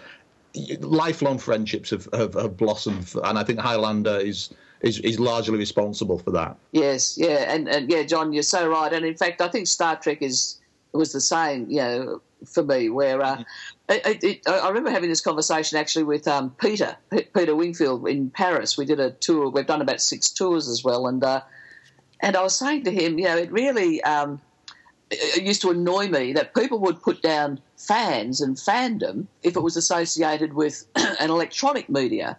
lifelong friendships have, have, have blossomed. And I think Highlander is, is, is largely responsible for that. Yes, yeah, and, and yeah, John, you're so right. And in fact, I think Star Trek is was the same, you know, for me. Where uh, it, it, I remember having this conversation actually with um, Peter P- Peter Wingfield in Paris. We did a tour. We've done about six tours as well, and uh, and I was saying to him, you know, it really um, it used to annoy me that people would put down fans and fandom if it was associated with an electronic media.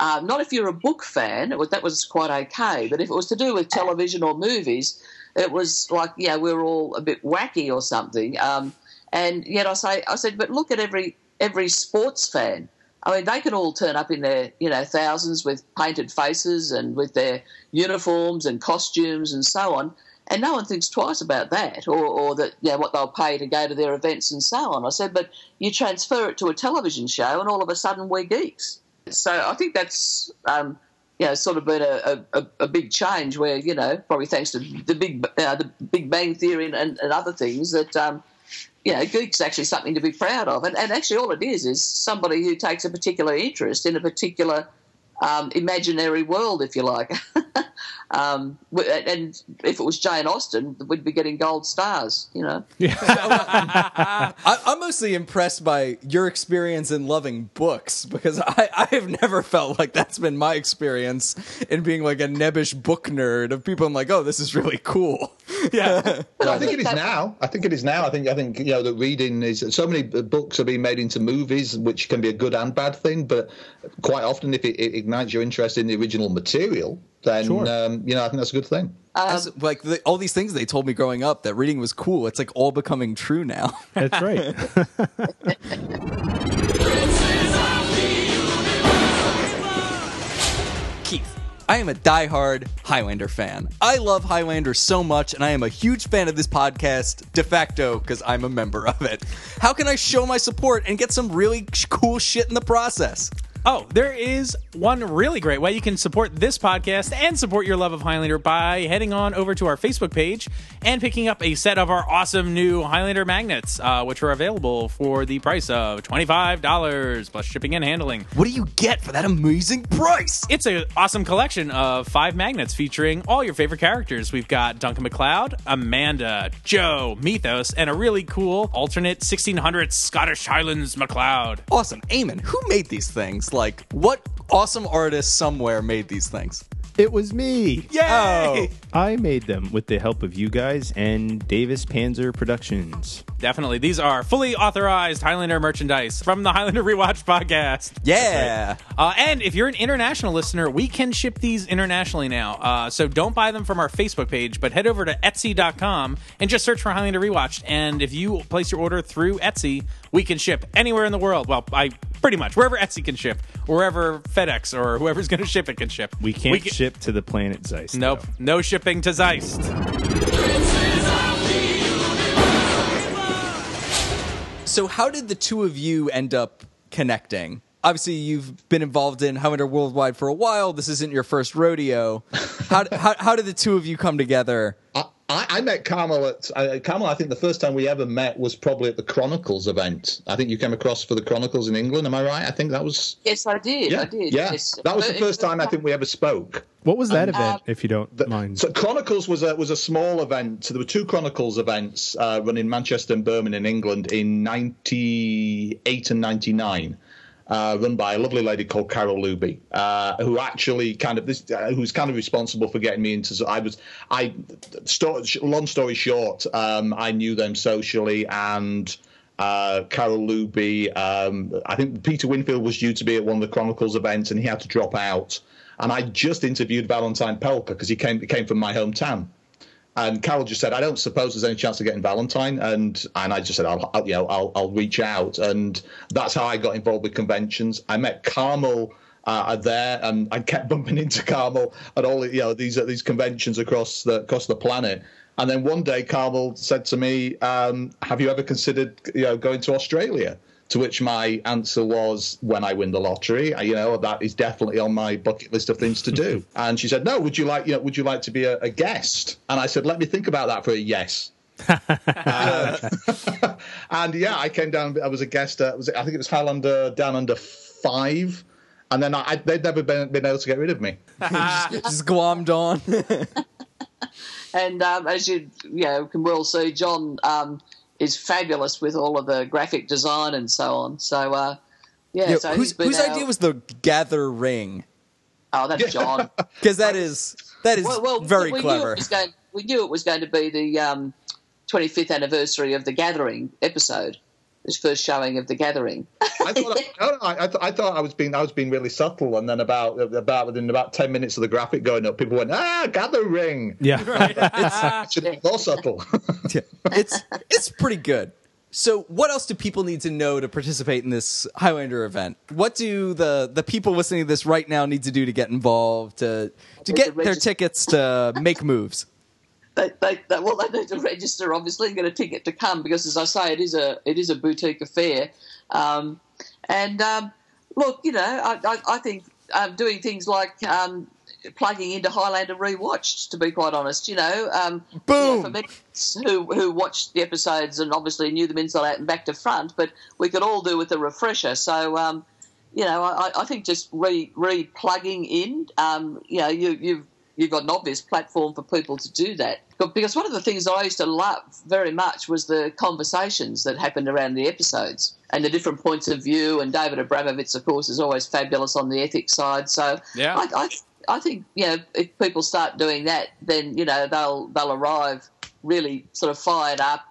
Um, not if you're a book fan, was, that was quite okay. But if it was to do with television or movies, it was like, yeah, we're all a bit wacky or something. Um, and yet I say, I said, but look at every every sports fan. I mean, they can all turn up in their, you know, thousands with painted faces and with their uniforms and costumes and so on, and no one thinks twice about that, or, or that, you know, what they'll pay to go to their events and so on. I said, but you transfer it to a television show, and all of a sudden we're geeks. So I think that's, um, you know, sort of been a, a, a big change where, you know, probably thanks to the big, uh, the Big Bang Theory and, and, and other things that. Um, you know, geek's actually something to be proud of. And, and actually, all it is is somebody who takes a particular interest in a particular um, imaginary world, if you like. um, and if it was Jane Austen, we'd be getting gold stars, you know. I, I'm mostly impressed by your experience in loving books because I, I have never felt like that's been my experience in being like a nebbish book nerd of people. I'm like, oh, this is really cool. Yeah. Well, I think it is now. I think it is now. I think I think you know that reading is so many books are being made into movies, which can be a good and bad thing. But quite often, if it, it ignites your interest in the original material, then Sure. Um, you know I think that's a good thing. As- like the, all these things they told me growing up that reading was cool. It's like all becoming true now. That's right. Keith. I am a diehard Highlander fan. I love Highlander so much, and I am a huge fan of this podcast de facto because I'm a member of it. How can I show my support and get some really sh- cool shit in the process? Oh, there is one really great way you can support this podcast and support your love of Highlander by heading on over to our Facebook page and picking up a set of our awesome new Highlander magnets, uh, which are available for the price of $25 plus shipping and handling. What do you get for that amazing price? It's an awesome collection of five magnets featuring all your favorite characters. We've got Duncan MacLeod, Amanda, Joe, Methos, and a really cool alternate 1600s Scottish Highlands MacLeod. Awesome. Eamon, who made these things? Like, what awesome artist somewhere made these things? It was me. Yay! Oh. I made them with the help of you guys and Davis Panzer Productions. Definitely. These are fully authorized Highlander merchandise from the Highlander Rewatch podcast. Yeah. Uh, and if you're an international listener, we can ship these internationally now. Uh, so don't buy them from our Facebook page, but head over to Etsy.com and just search for Highlander Rewatched. And if you place your order through Etsy, we can ship anywhere in the world. Well, I pretty much wherever Etsy can ship, wherever FedEx or whoever's going to ship it can ship. We can't can- ship to the planet Zeist. Nope, though. no shipping to Zeist. So, how did the two of you end up connecting? Obviously, you've been involved in Highlander Worldwide for a while. This isn't your first rodeo. How, how, how did the two of you come together? I, I I met Carmel at uh, Carmel. I think the first time we ever met was probably at the Chronicles event. I think you came across for the Chronicles in England. Am I right? I think that was. Yes, I did. Yeah, I did. yeah. Yes. That was the first time I think we ever spoke. What was that event, uh, if you don't The- mind? So Chronicles was a was a small event. So there were two Chronicles events uh, run in Manchester and Birmingham in England in '98 and '99. Uh, run by a lovely lady called Carol Luby, uh, who actually kind of this, uh, who's kind of responsible for getting me into. I was, I, sto- long story short, um, I knew them socially, and uh, Carol Luby. Um, I think Peter Wingfield was due to be at one of the Chronicles events, and he had to drop out. And I just interviewed Valentine Pelka because he came he came from my hometown. And Carol just said, "I don't suppose there's any chance of getting Valentine," and and I just said, "I'll, you know I'll I'll reach out," and that's how I got involved with conventions. I met Carmel uh, there, and I kept bumping into Carmel at all you know these these conventions across the across the planet. And then one day, Carmel said to me, um, "Have you ever considered you know going to Australia?" To which my answer was, when I win the lottery, you know, that is definitely on my bucket list of things to do. and she said, no, would you like, you know, would you like to be a, a guest? And I said, let me think about that for a yes. Uh, and yeah, I came down. I was a guest. At, was it, I think it was Highlander down under five, and then I, I, they'd never been, been able to get rid of me. Just glommed on. And um, as you you know can well see, John um, is fabulous with all of the graphic design and so on. So uh, yeah, Yeah, so whose whose our- idea was the gather ring? Oh, that's John. Because that is that is well, well, very we clever. it was going, we knew it was going to be the um, 25th anniversary of the Gathering episode, his first showing of the Gathering. I thought, I, no, no, I, I, th- I thought I was being I was being really subtle, and then about about within about ten minutes of the graphic going up, people went, "Ah, gather ring." yeah. Should be more subtle. it's it's pretty good. So, what else do people need to know to participate in this Highlander event? What do the the people listening to this right now need to do to get involved to to get their tickets to make moves? They, they, they, well, they need to register, obviously, and get a ticket to come because, as I say, it is a it is a boutique affair. Um, and um, look, you know, I, I, I think um, doing things like um, plugging into Highlander rewatched, to be quite honest, you know, um, you know, for many who who watched the episodes and obviously knew them inside out and back to front, but we could all do with a refresher. So. Um, you know, I, I think just re re plugging in. Um, you know, you, you've you've got an obvious platform for people to do that. But because one of the things I used to love very much was the conversations that happened around the episodes and the different points of view. And David Abramowitz, of course, is always fabulous on the ethics side. So Yeah. I, I, I think you know if people start doing that, then you know they'll they'll arrive really sort of fired up.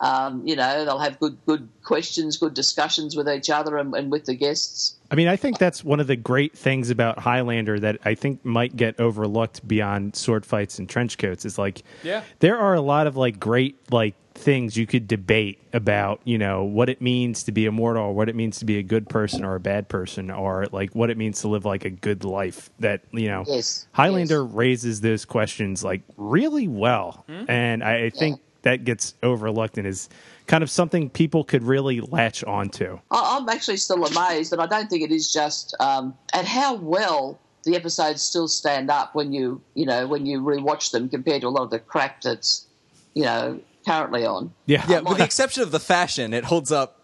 Um, you know, they'll have good good questions, good discussions with each other and, and with the guests. I mean, I think that's one of the great things about Highlander that I think might get overlooked beyond sword fights and trench coats is like, Yeah. there are a lot of like great like things you could debate about, you know, what it means to be immortal, or what it means to be a good person or a bad person, or like what it means to live like a good life. That you know, Yes, Highlander yes. raises those questions like really well, and I, I think that gets overlooked and is kind of something people could really latch onto. I- I'm actually still amazed, and I don't think it is just um, at how well the episodes still stand up when you you know when you rewatch them compared to a lot of the crap that's you know currently on. Yeah, Yeah, with the exception of the fashion, it holds up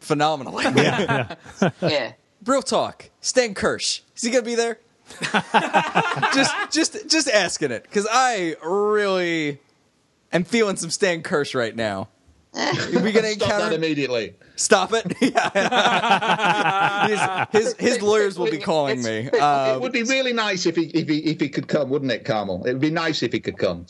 phenomenally. Yeah, Yeah. Real talk. Stan Kirsch. Is he gonna be there? just just just asking it. Because I really am feeling some Stan Kirsch right now. We're gonna Stop that encounter. immediately. Stop it! Yeah. his, his his lawyers will be calling me. It Um, would be really nice if he if he if he could come, wouldn't it, Carmel? It would be nice if he could come.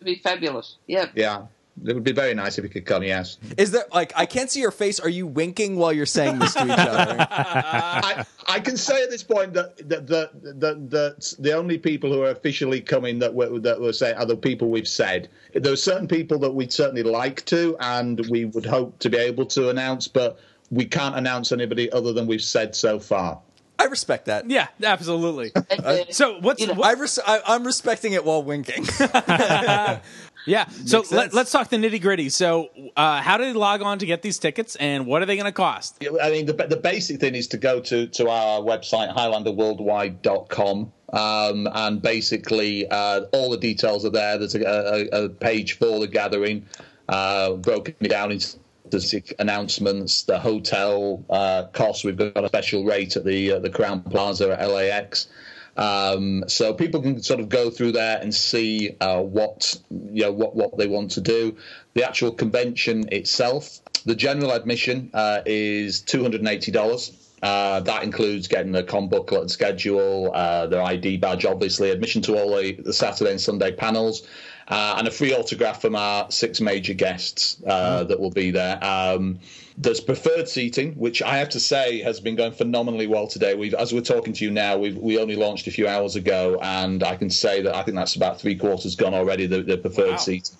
It'd be fabulous. Yeah. Yeah, it would be very nice if you could come. Yes. is there like I can't see your face? Are you winking while you're saying this to each other? I, I can say at this point that that that, that, that the only people who are officially coming that were that were saying are the people we've said. There are certain people that we'd certainly like to, and we would hope to be able to announce, but we can't announce anybody other than we've said so far. I respect that. Yeah, absolutely. Uh, So what's You know, what, I res- I, I'm respecting it while winking. yeah? So Makes let, sense. let's talk the nitty gritty. So uh, how do they log on to get these tickets, and what are they going to cost? I mean, the, the basic thing is to go to, to our website, highlanderworldwide.com, um, and basically uh, all the details are there. There's a, a, a page for the gathering, uh, broken down into the announcements, the hotel uh, costs. We've got a special rate at the uh, the Crowne Plaza at LAX. Um, so people can sort of go through there and see uh, what you know what what they want to do. The actual convention itself, the general admission uh, is two hundred and eighty dollars. Uh, that includes getting the con booklet and schedule, uh, their ID badge, obviously, admission to all the, the Saturday and Sunday panels, uh, and a free autograph from our six major guests uh, that will be there. Um, there's preferred seating, which I have to say has been going phenomenally well today. We've, as we're talking to you now, we've, we only launched a few hours ago, and I can say that I think that's about three quarters gone already. The, the preferred Wow. seating.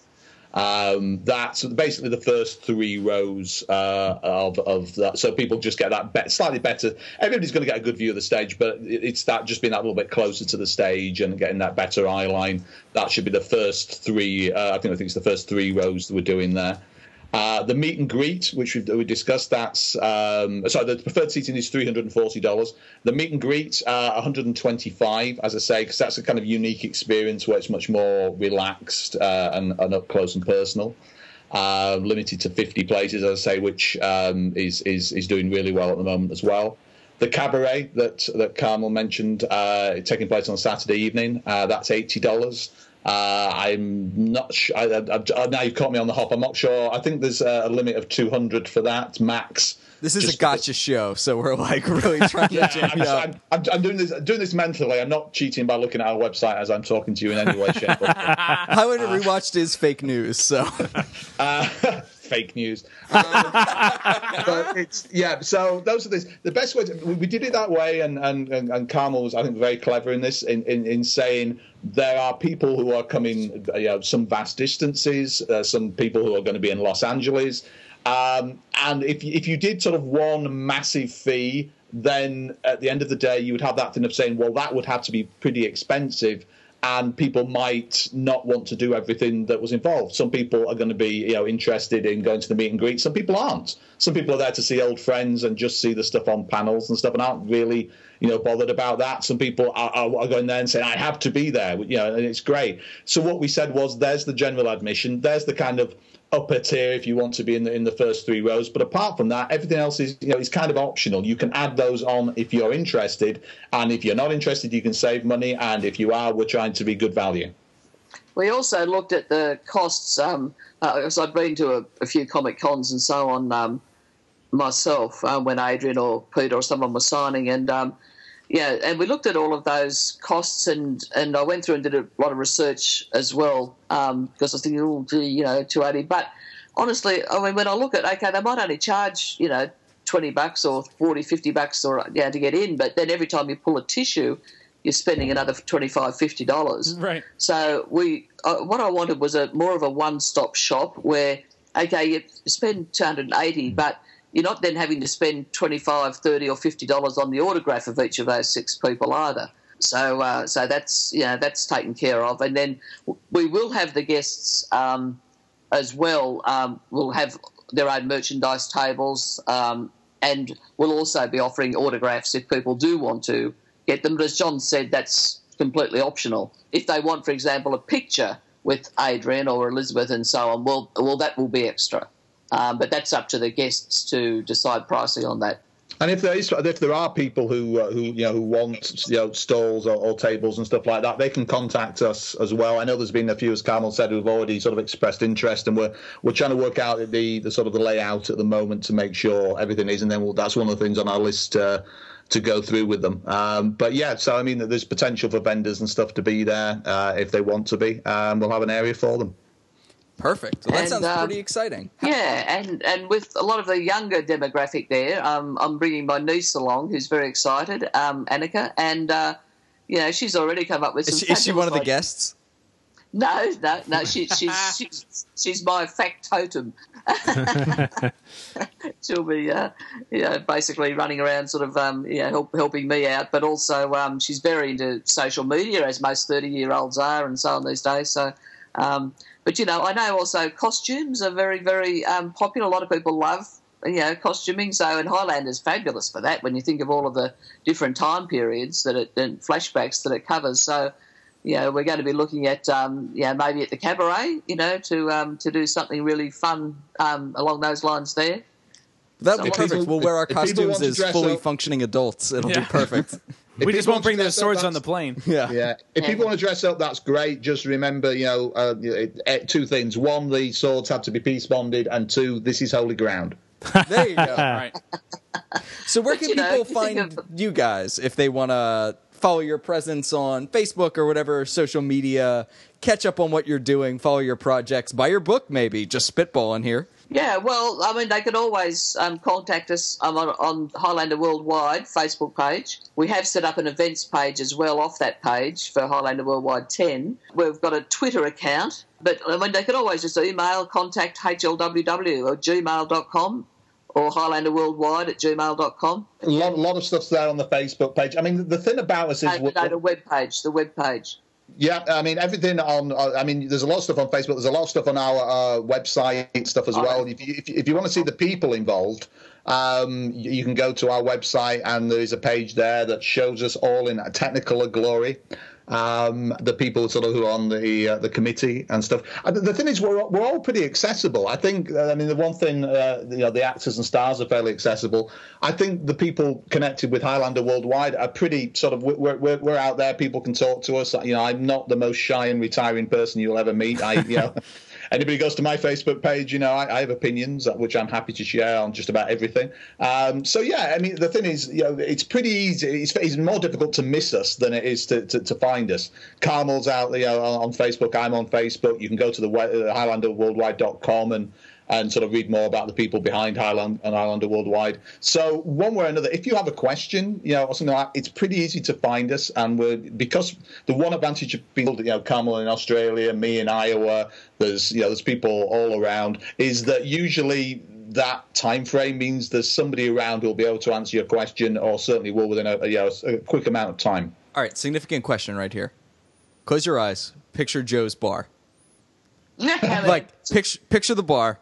Um, that's basically the first three rows uh, of of that. So people just get that bet slightly better. Everybody's going to get a good view of the stage, but it's that just being that little bit closer to the stage and getting that better eye line. That should be the first three. Uh, I think I think it's the first three rows that we're doing there. Uh, the meet and greet, which we've, we discussed, that's um, sorry. The preferred seating is three hundred and forty dollars. The meet and greet, uh, one hundred and twenty-five, as I say, because that's a kind of unique experience where it's much more relaxed uh, and, and up close and personal. Uh, limited to fifty places, as I say, which um, is is is doing really well at the moment as well. The cabaret that that Carmel mentioned, uh, taking place on Saturday evening, uh, that's eighty dollars. Uh, I'm not sure. I, I, I, now you've caught me on the hop. I'm not sure. I think there's a, limit of 200 for that max. This is Just- a gotcha show, so we're like really trying to Yeah, jam I'm. I'm, I'm, I'm doing this doing this mentally. I'm not cheating by looking at our website as I'm talking to you in any way, shape, or form. Highlander rewatched is fake news, so Uh, fake news. Um, but it's yeah. So those are the the best way. To, we, we did it that way, and and and, and Carmel was I think very clever in this in, in, in saying there are people who are coming, you know, some vast distances, uh, some people who are going to be in Los Angeles, um, and if if you did sort of one massive fee. Then at the end of the day, you would have that thing of saying, well, that would have to be pretty expensive and people might not want to do everything that was involved. Some people are going to be, you know, interested in going to the meet and greet. Some people aren't. Some people are there to see old friends and just see the stuff on panels and stuff, and aren't really, you know, bothered about that. Some people are, are, are going there and saying, "I have to be there," you know, and it's great. So what we said was, there's the general admission. There's the kind of upper tier if you want to be in the in the first three rows. But apart from that, everything else is you know is kind of optional. You can add those on if you're interested, and if you're not interested, you can save money. And if you are, we're trying to be good value. We also looked at the costs. Um, uh, because I've been to a, a few comic cons and so on um, myself um, when Adrian or Peter or someone was signing, and um, yeah, and we looked at all of those costs, and and I went through and did a lot of research as well um, because I was thinking, oh, gee, you know, two eighty. But honestly, I mean, when I look at okay, they might only charge you know. 20 bucks or 40 50 bucks or yeah to get in but then every time you pull a tissue you're spending another 25 50 dollars Right. so we, uh, what I wanted was a more of a one-stop shop where, okay, you spend 280, but you're not then having to spend 25, 30 or 50 dollars on the autograph of each of those six people either. So, uh, so that's you know that's taken care of, and then we will have the guests um, as well. Um, will have their own merchandise tables, um, and we'll also be offering autographs if people do want to get them. But as John said, that's completely optional. If they want, for example, a picture with Adrian or Elizabeth and so on, well, well, that will be extra. Um, but that's up to the guests to decide pricing on that. And if there is, if there are people who uh, who you know who want you know stalls or, or, tables and stuff like that, they can contact us as well. I know there's been a few, as Carmel said, who've already sort of expressed interest, and we're we're trying to work out the the sort of the layout at the moment to make sure everything is, and then we'll, that's one of the things on our list. Uh, to go through with them, um, but yeah. So I mean, there's potential for vendors and stuff to be there uh, if they want to be. Um, we'll have an area for them. Perfect. Well, that And, sounds um, pretty exciting. Yeah, and, and with a lot of the younger demographic there, um, I'm bringing my niece along, who's very excited, um, Annika, and uh, you know she's already come up with some. Is she, is she one of the guests? No, no, no. She, she's she's she's my factotum. She'll be, uh, you know, basically running around, sort of, um, you know, help, helping me out. But also, um, she's very into social media, as most thirty-year-olds are, and so on these days. So, um, but you know, I know also costumes are very, very um, popular. A lot of people love, you know, costuming. So, and Highlander's fabulous for that. When you think of all of the different time periods that it and flashbacks that it covers, so you know, we're going to be looking at, um, know, maybe at the cabaret, you know, to um, to do something really fun um, along those lines there. That would be perfect. people- we'll wear our costumes as fully up- functioning adults. It'll Yeah. be perfect. we just won't bring want to those dress up, swords on the plane. yeah. Yeah. If people want to dress up, that's great. Just remember, you know, uh, it- it- two things: one, the swords have to be peace bonded, and two, this is holy ground. There you go. Right. So where But, can you know, people if find of- you guys if they want to follow your presence on Facebook or whatever social media, catch up on what you're doing, follow your projects, buy your book maybe, just spitballing here. Yeah, well, I mean, they can always um, contact us um, on, on Highlander Worldwide Facebook page. We have set up an events page as well off that page for Highlander Worldwide 10. We've got a Twitter account, but I mean, they can always just email contact hlww or gmail.com or Highlander Worldwide at gmail.com. A lot, lot of stuff's there on the Facebook page. I mean, the thing about us is, No, no, the web page, the web page. Yeah, I mean, everything on. uh, I mean, there's a lot of stuff on Facebook. There's a lot of stuff on our uh, website and stuff as well. If you, if, if you want to see the people involved, um, you, you can go to our website and there is a page there that shows us all in technical glory. Um, the people sort of who are on the uh, the committee and stuff. And the thing is, we're we're all pretty accessible. I think. uh, I mean, the one thing, uh, you know, the actors and stars are fairly accessible. I think the people connected with Highlander Worldwide are pretty sort of. We're we're, we're out there. People can talk to us. You know, I'm not the most shy and retiring person you'll ever meet. I, you know. Anybody goes to my Facebook page, you know, I, I have opinions, uh, which I'm happy to share on just about everything. Um, so yeah, I mean, the thing is, you know, it's pretty easy. It's, it's more difficult to miss us than it is to, to, to find us. Carmel's out, you know, on Facebook. I'm on Facebook. You can go to the uh, HighlanderWorldwide.com and and sort of read more about the people behind Highland and Highlander Worldwide. So one way or another, if you have a question, you know, or something like that, it's pretty easy to find us. And we're because the one advantage of being, you know, Carmel in Australia, me in Iowa, there's you know, there's people all around, is that usually that time frame means there's somebody around who will be able to answer your question, or certainly will within a, a, you know, a quick amount of time. All right, significant question right here. Close your eyes. Picture Joe's bar. Like picture picture the bar.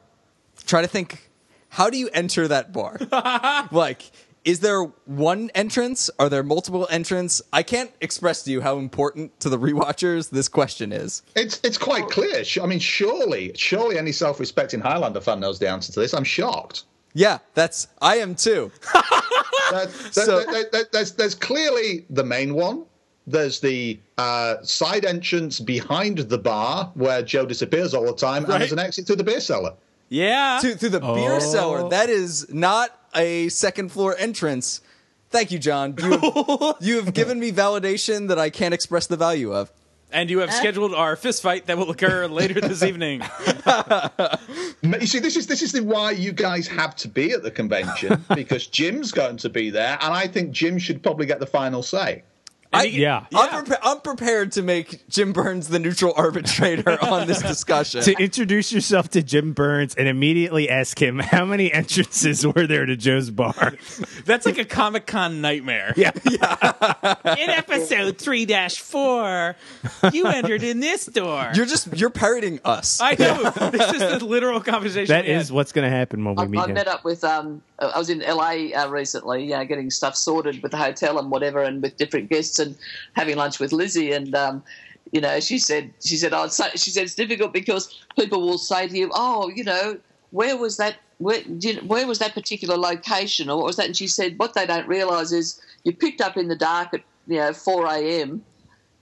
Try to think how do you enter that bar? like is there one entrance? Are there multiple entrance? I can't express to you how important to the rewatchers this question is. It's it's quite clear. I mean, surely, surely any self-respecting Highlander fan knows the answer to this. I'm shocked. Yeah, that's I am too. There- there- So- there- there- there's there's clearly the main one. There's the uh, side entrance behind the bar where Joe disappears all the time, and there's an exit through the beer cellar. Yeah. to, through the beer oh. cellar. That is not a second floor entrance. Thank you, John. You have, you have given me validation that I can't express the value of. And you have scheduled our fist fight that will occur later this evening. You see, this is this is the why you guys have to be at the convention because Jim's going to be there, and I think Jim should probably get the final say. I, Yeah. I'm, prepa- I'm prepared to make Jim Byrnes the neutral arbitrator on this discussion. to introduce yourself to Jim Byrnes and immediately ask him how many entrances were there to Joe's bar. That's like a Comic Con nightmare. Yeah. In episode 3 4, you entered in this door. You're just you're parroting us. I know. This is the literal conversation. That is had. what's going to happen when we I, meet I him. met up with um, I was in LA uh, recently, you know, getting stuff sorted with the hotel and whatever, and with different guests, and having lunch with Lizzie, and um, you know, she said, she said, I'd say, she said it's difficult because people will say to you, oh, you know, where was that? Where, where was that particular location, or what was that? And she said, what they don't realise is you picked up in the dark at you know 4 a.m.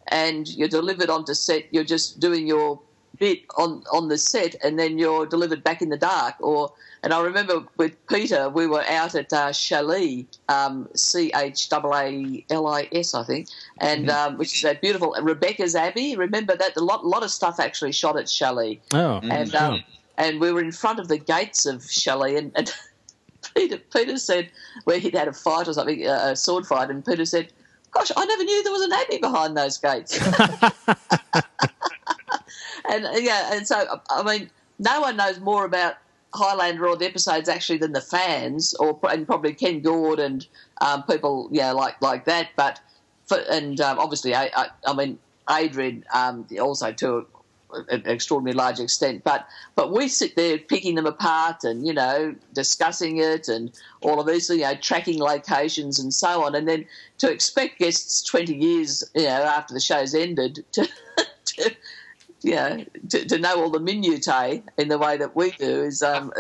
and you're delivered onto set. You're just doing your bit on on the set, and then you're delivered back in the dark. Or and I remember with Peter, we were out at uh, Chaalis, um, C H A A L I S, I think, and um, which is that beautiful Rebecca's Abbey. Remember that a lot lot of stuff actually shot at Chaalis, Oh, and um, and we were in front of the gates of Chaalis, and, and Peter Peter said where he'd had a fight or something, uh, a sword fight, and Peter said. Gosh, I never knew there was an abbey behind those gates. and uh, yeah, and so I mean, no one knows more about Highlander or the episodes actually than the fans, or and probably Ken Gord and um, people, yeah, like like that. But for, and um, obviously, I, I, I mean, Adrian um, also to an extraordinarily large extent. But but we sit there picking them apart and you know discussing it and all of these, you know, tracking locations and so on. And then to expect guests twenty years, you know, after the show's ended to. to yeah, to, to know all the minutiae in the way that we do is um,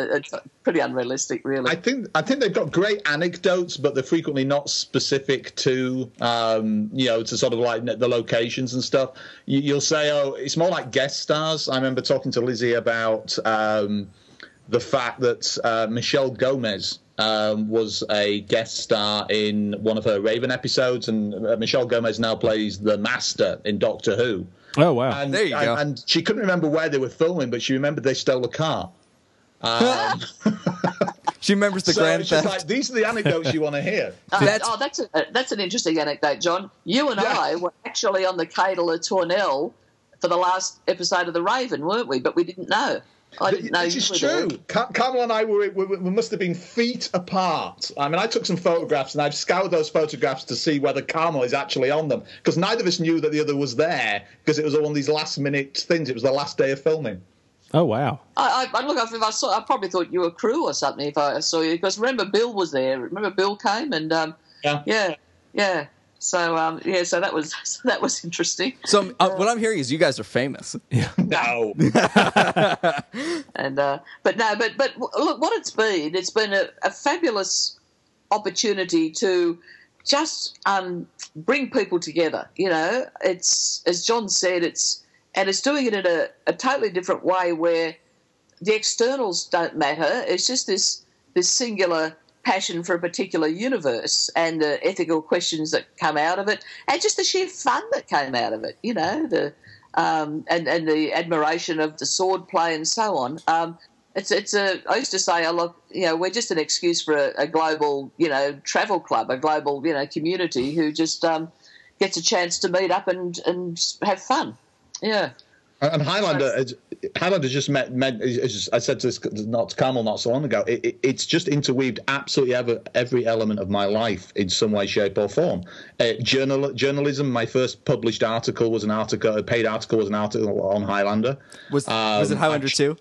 pretty unrealistic, really. I think I think they've got great anecdotes, but they're frequently not specific to um, you know to sort of like the locations and stuff. You, you'll say, oh, it's more like guest stars. I remember talking to Lizzie about um, the fact that uh, Michelle Gomez. Um, was a guest star in one of her Raven episodes, and uh, Michelle Gomez now plays the Master in Doctor Who. oh wow. And, There you and, go. and she couldn't remember where they were filming, but she remembered they stole a car. Um, She remembers the so Grand it's Theft. like these are the anecdotes you want to hear. Uh, That's- oh, that's a, that's an interesting anecdote, John. You and Yeah. I were actually on the Cadle at Tornell for the last episode of The Raven, weren't we? But we didn't know. I didn't know This is true. Car- Carmel and I were, we, we must have been feet apart. I mean, I took some photographs and I've scoured those photographs to see whether Carmel is actually on them because neither of us knew that the other was there because it was one of these last minute things. It was the last day of filming. oh wow. I, I, I look, if I saw, I probably thought you were crew or something if I saw you because remember Bill was there. Remember Bill came and um, Yeah. yeah, yeah. So um, yeah, so that was so that was interesting. So uh, what I'm hearing is you guys are famous. No. And uh, but no, but but look what it's been. It's been a, a fabulous opportunity to just um, bring people together. You know, it's as John said, it's and it's doing it in a, a totally different way where the externals don't matter. It's just this this singular passion for a particular universe and the ethical questions that come out of it, and just the sheer fun that came out of it. You know, the um, and and the admiration of the sword play and so on. Um, it's it's a. I used to say, oh, look, you know, we're just an excuse for a, a global, you know, travel club, a global, you know, community who just um, gets a chance to meet up and and have fun. Yeah. And Highlander, is- Highlander just met. met I said to this not to Carmel not so long ago. It, it, it's just interweaved absolutely every, every element of my life in some way, shape, or form. Uh, journal, journalism. My first published article was an article, a paid article was an article on Highlander. Was was it Um, Highlander I- two?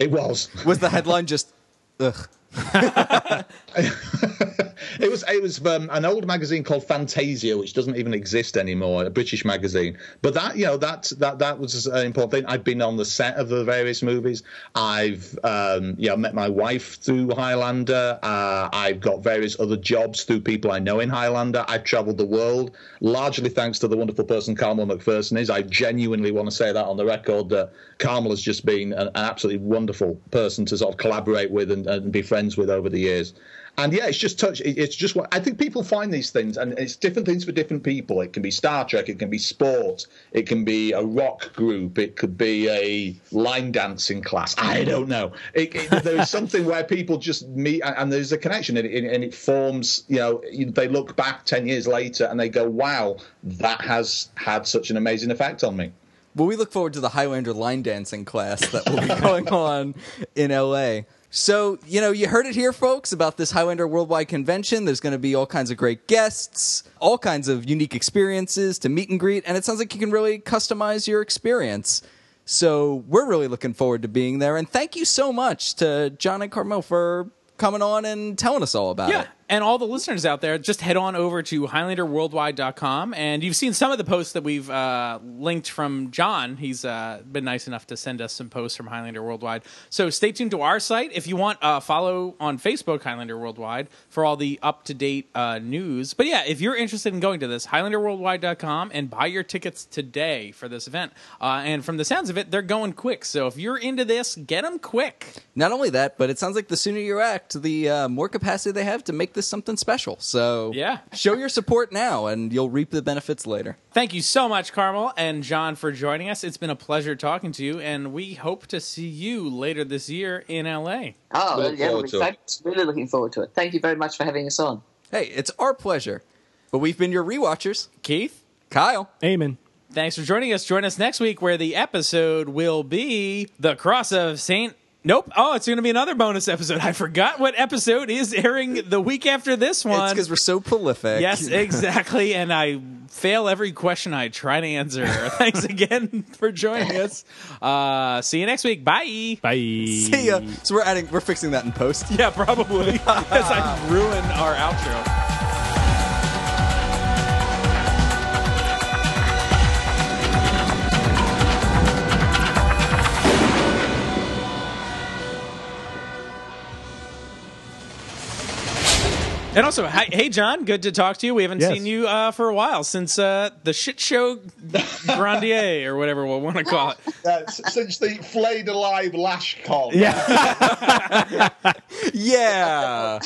It was. Was the headline just ugh? It was it was um, an old magazine called Fantasia, which doesn't even exist anymore, a British magazine. But that you know that that that was an important thing. I've been on the set of the various movies. I've um, met my wife through Highlander. Uh, I've got various other jobs through people I know in Highlander. I've travelled the world largely thanks to the wonderful person Carmel McPherson is. I genuinely want to say that on the record that Carmel has just been an, an absolutely wonderful person to sort of collaborate with and, and with over the years. And yeah, it's just touch. It's just what I think people find these things, and it's different things for different people. It can be Star Trek, it can be sport, it can be a rock group, it could be a line dancing class. I don't know. It, it, there is something where people just meet, and, and there's a connection, and it, and it forms. You know, they look back ten years later and they go, "Wow, that has had such an amazing effect on me." Well, we look forward to the Highlander line dancing class that will be going on in LA. So, you know, you heard it here, folks, about this Highlander Worldwide Convention. There's going to be all kinds of great guests, all kinds of unique experiences to meet and greet, and it sounds like you can really customize your experience. So, we're really looking forward to being there. And thank you so much to John and Carmel for coming on and telling us all about Yeah, it. And all the listeners out there, just head on over to HighlanderWorldwide.com. And you've seen some of the posts that we've uh, linked from John. He's uh, been nice enough to send us some posts from Highlander Worldwide. So stay tuned to our site. If you want, uh, follow on Facebook, Highlander Worldwide, for all the up to date uh, news. But yeah, if you're interested in going to this, HighlanderWorldwide.com and buy your tickets today for this event. Uh, and from the sounds of it, they're going quick. So if you're into this, get them quick. Not only that, but it sounds like the sooner you act, the uh, more capacity they have to make this something special. So Yeah. show your support now, and you'll reap the benefits later. Thank you so much, Carmel and John, for joining us. It's been a pleasure talking to you, and we hope to see you later this year in LA. Oh, Look yeah, forward we're really looking forward to it. Thank you very much for having us on. Hey, it's our pleasure. But we've been your rewatchers, Keith, Kyle. Amen. thanks for joining us. Join us next week where the episode will be The Cross of Saint. Nope. Oh, it's going to be another bonus episode. I forgot what episode is airing the week after this one. It's one. because we're so prolific. Yes, exactly. And I fail every question I try to answer. Thanks again for joining us. Uh, see you next week. Bye. Bye. See ya. So we're adding, we're fixing that in post. Yeah, probably. Because I ruined our outro. And also, hi, hey John, good to talk to you. We haven't Yes. seen you uh, for a while since uh, the shit show Grandier or whatever we'll want to call it. Uh, since the flayed alive lash con. Yeah. Yeah.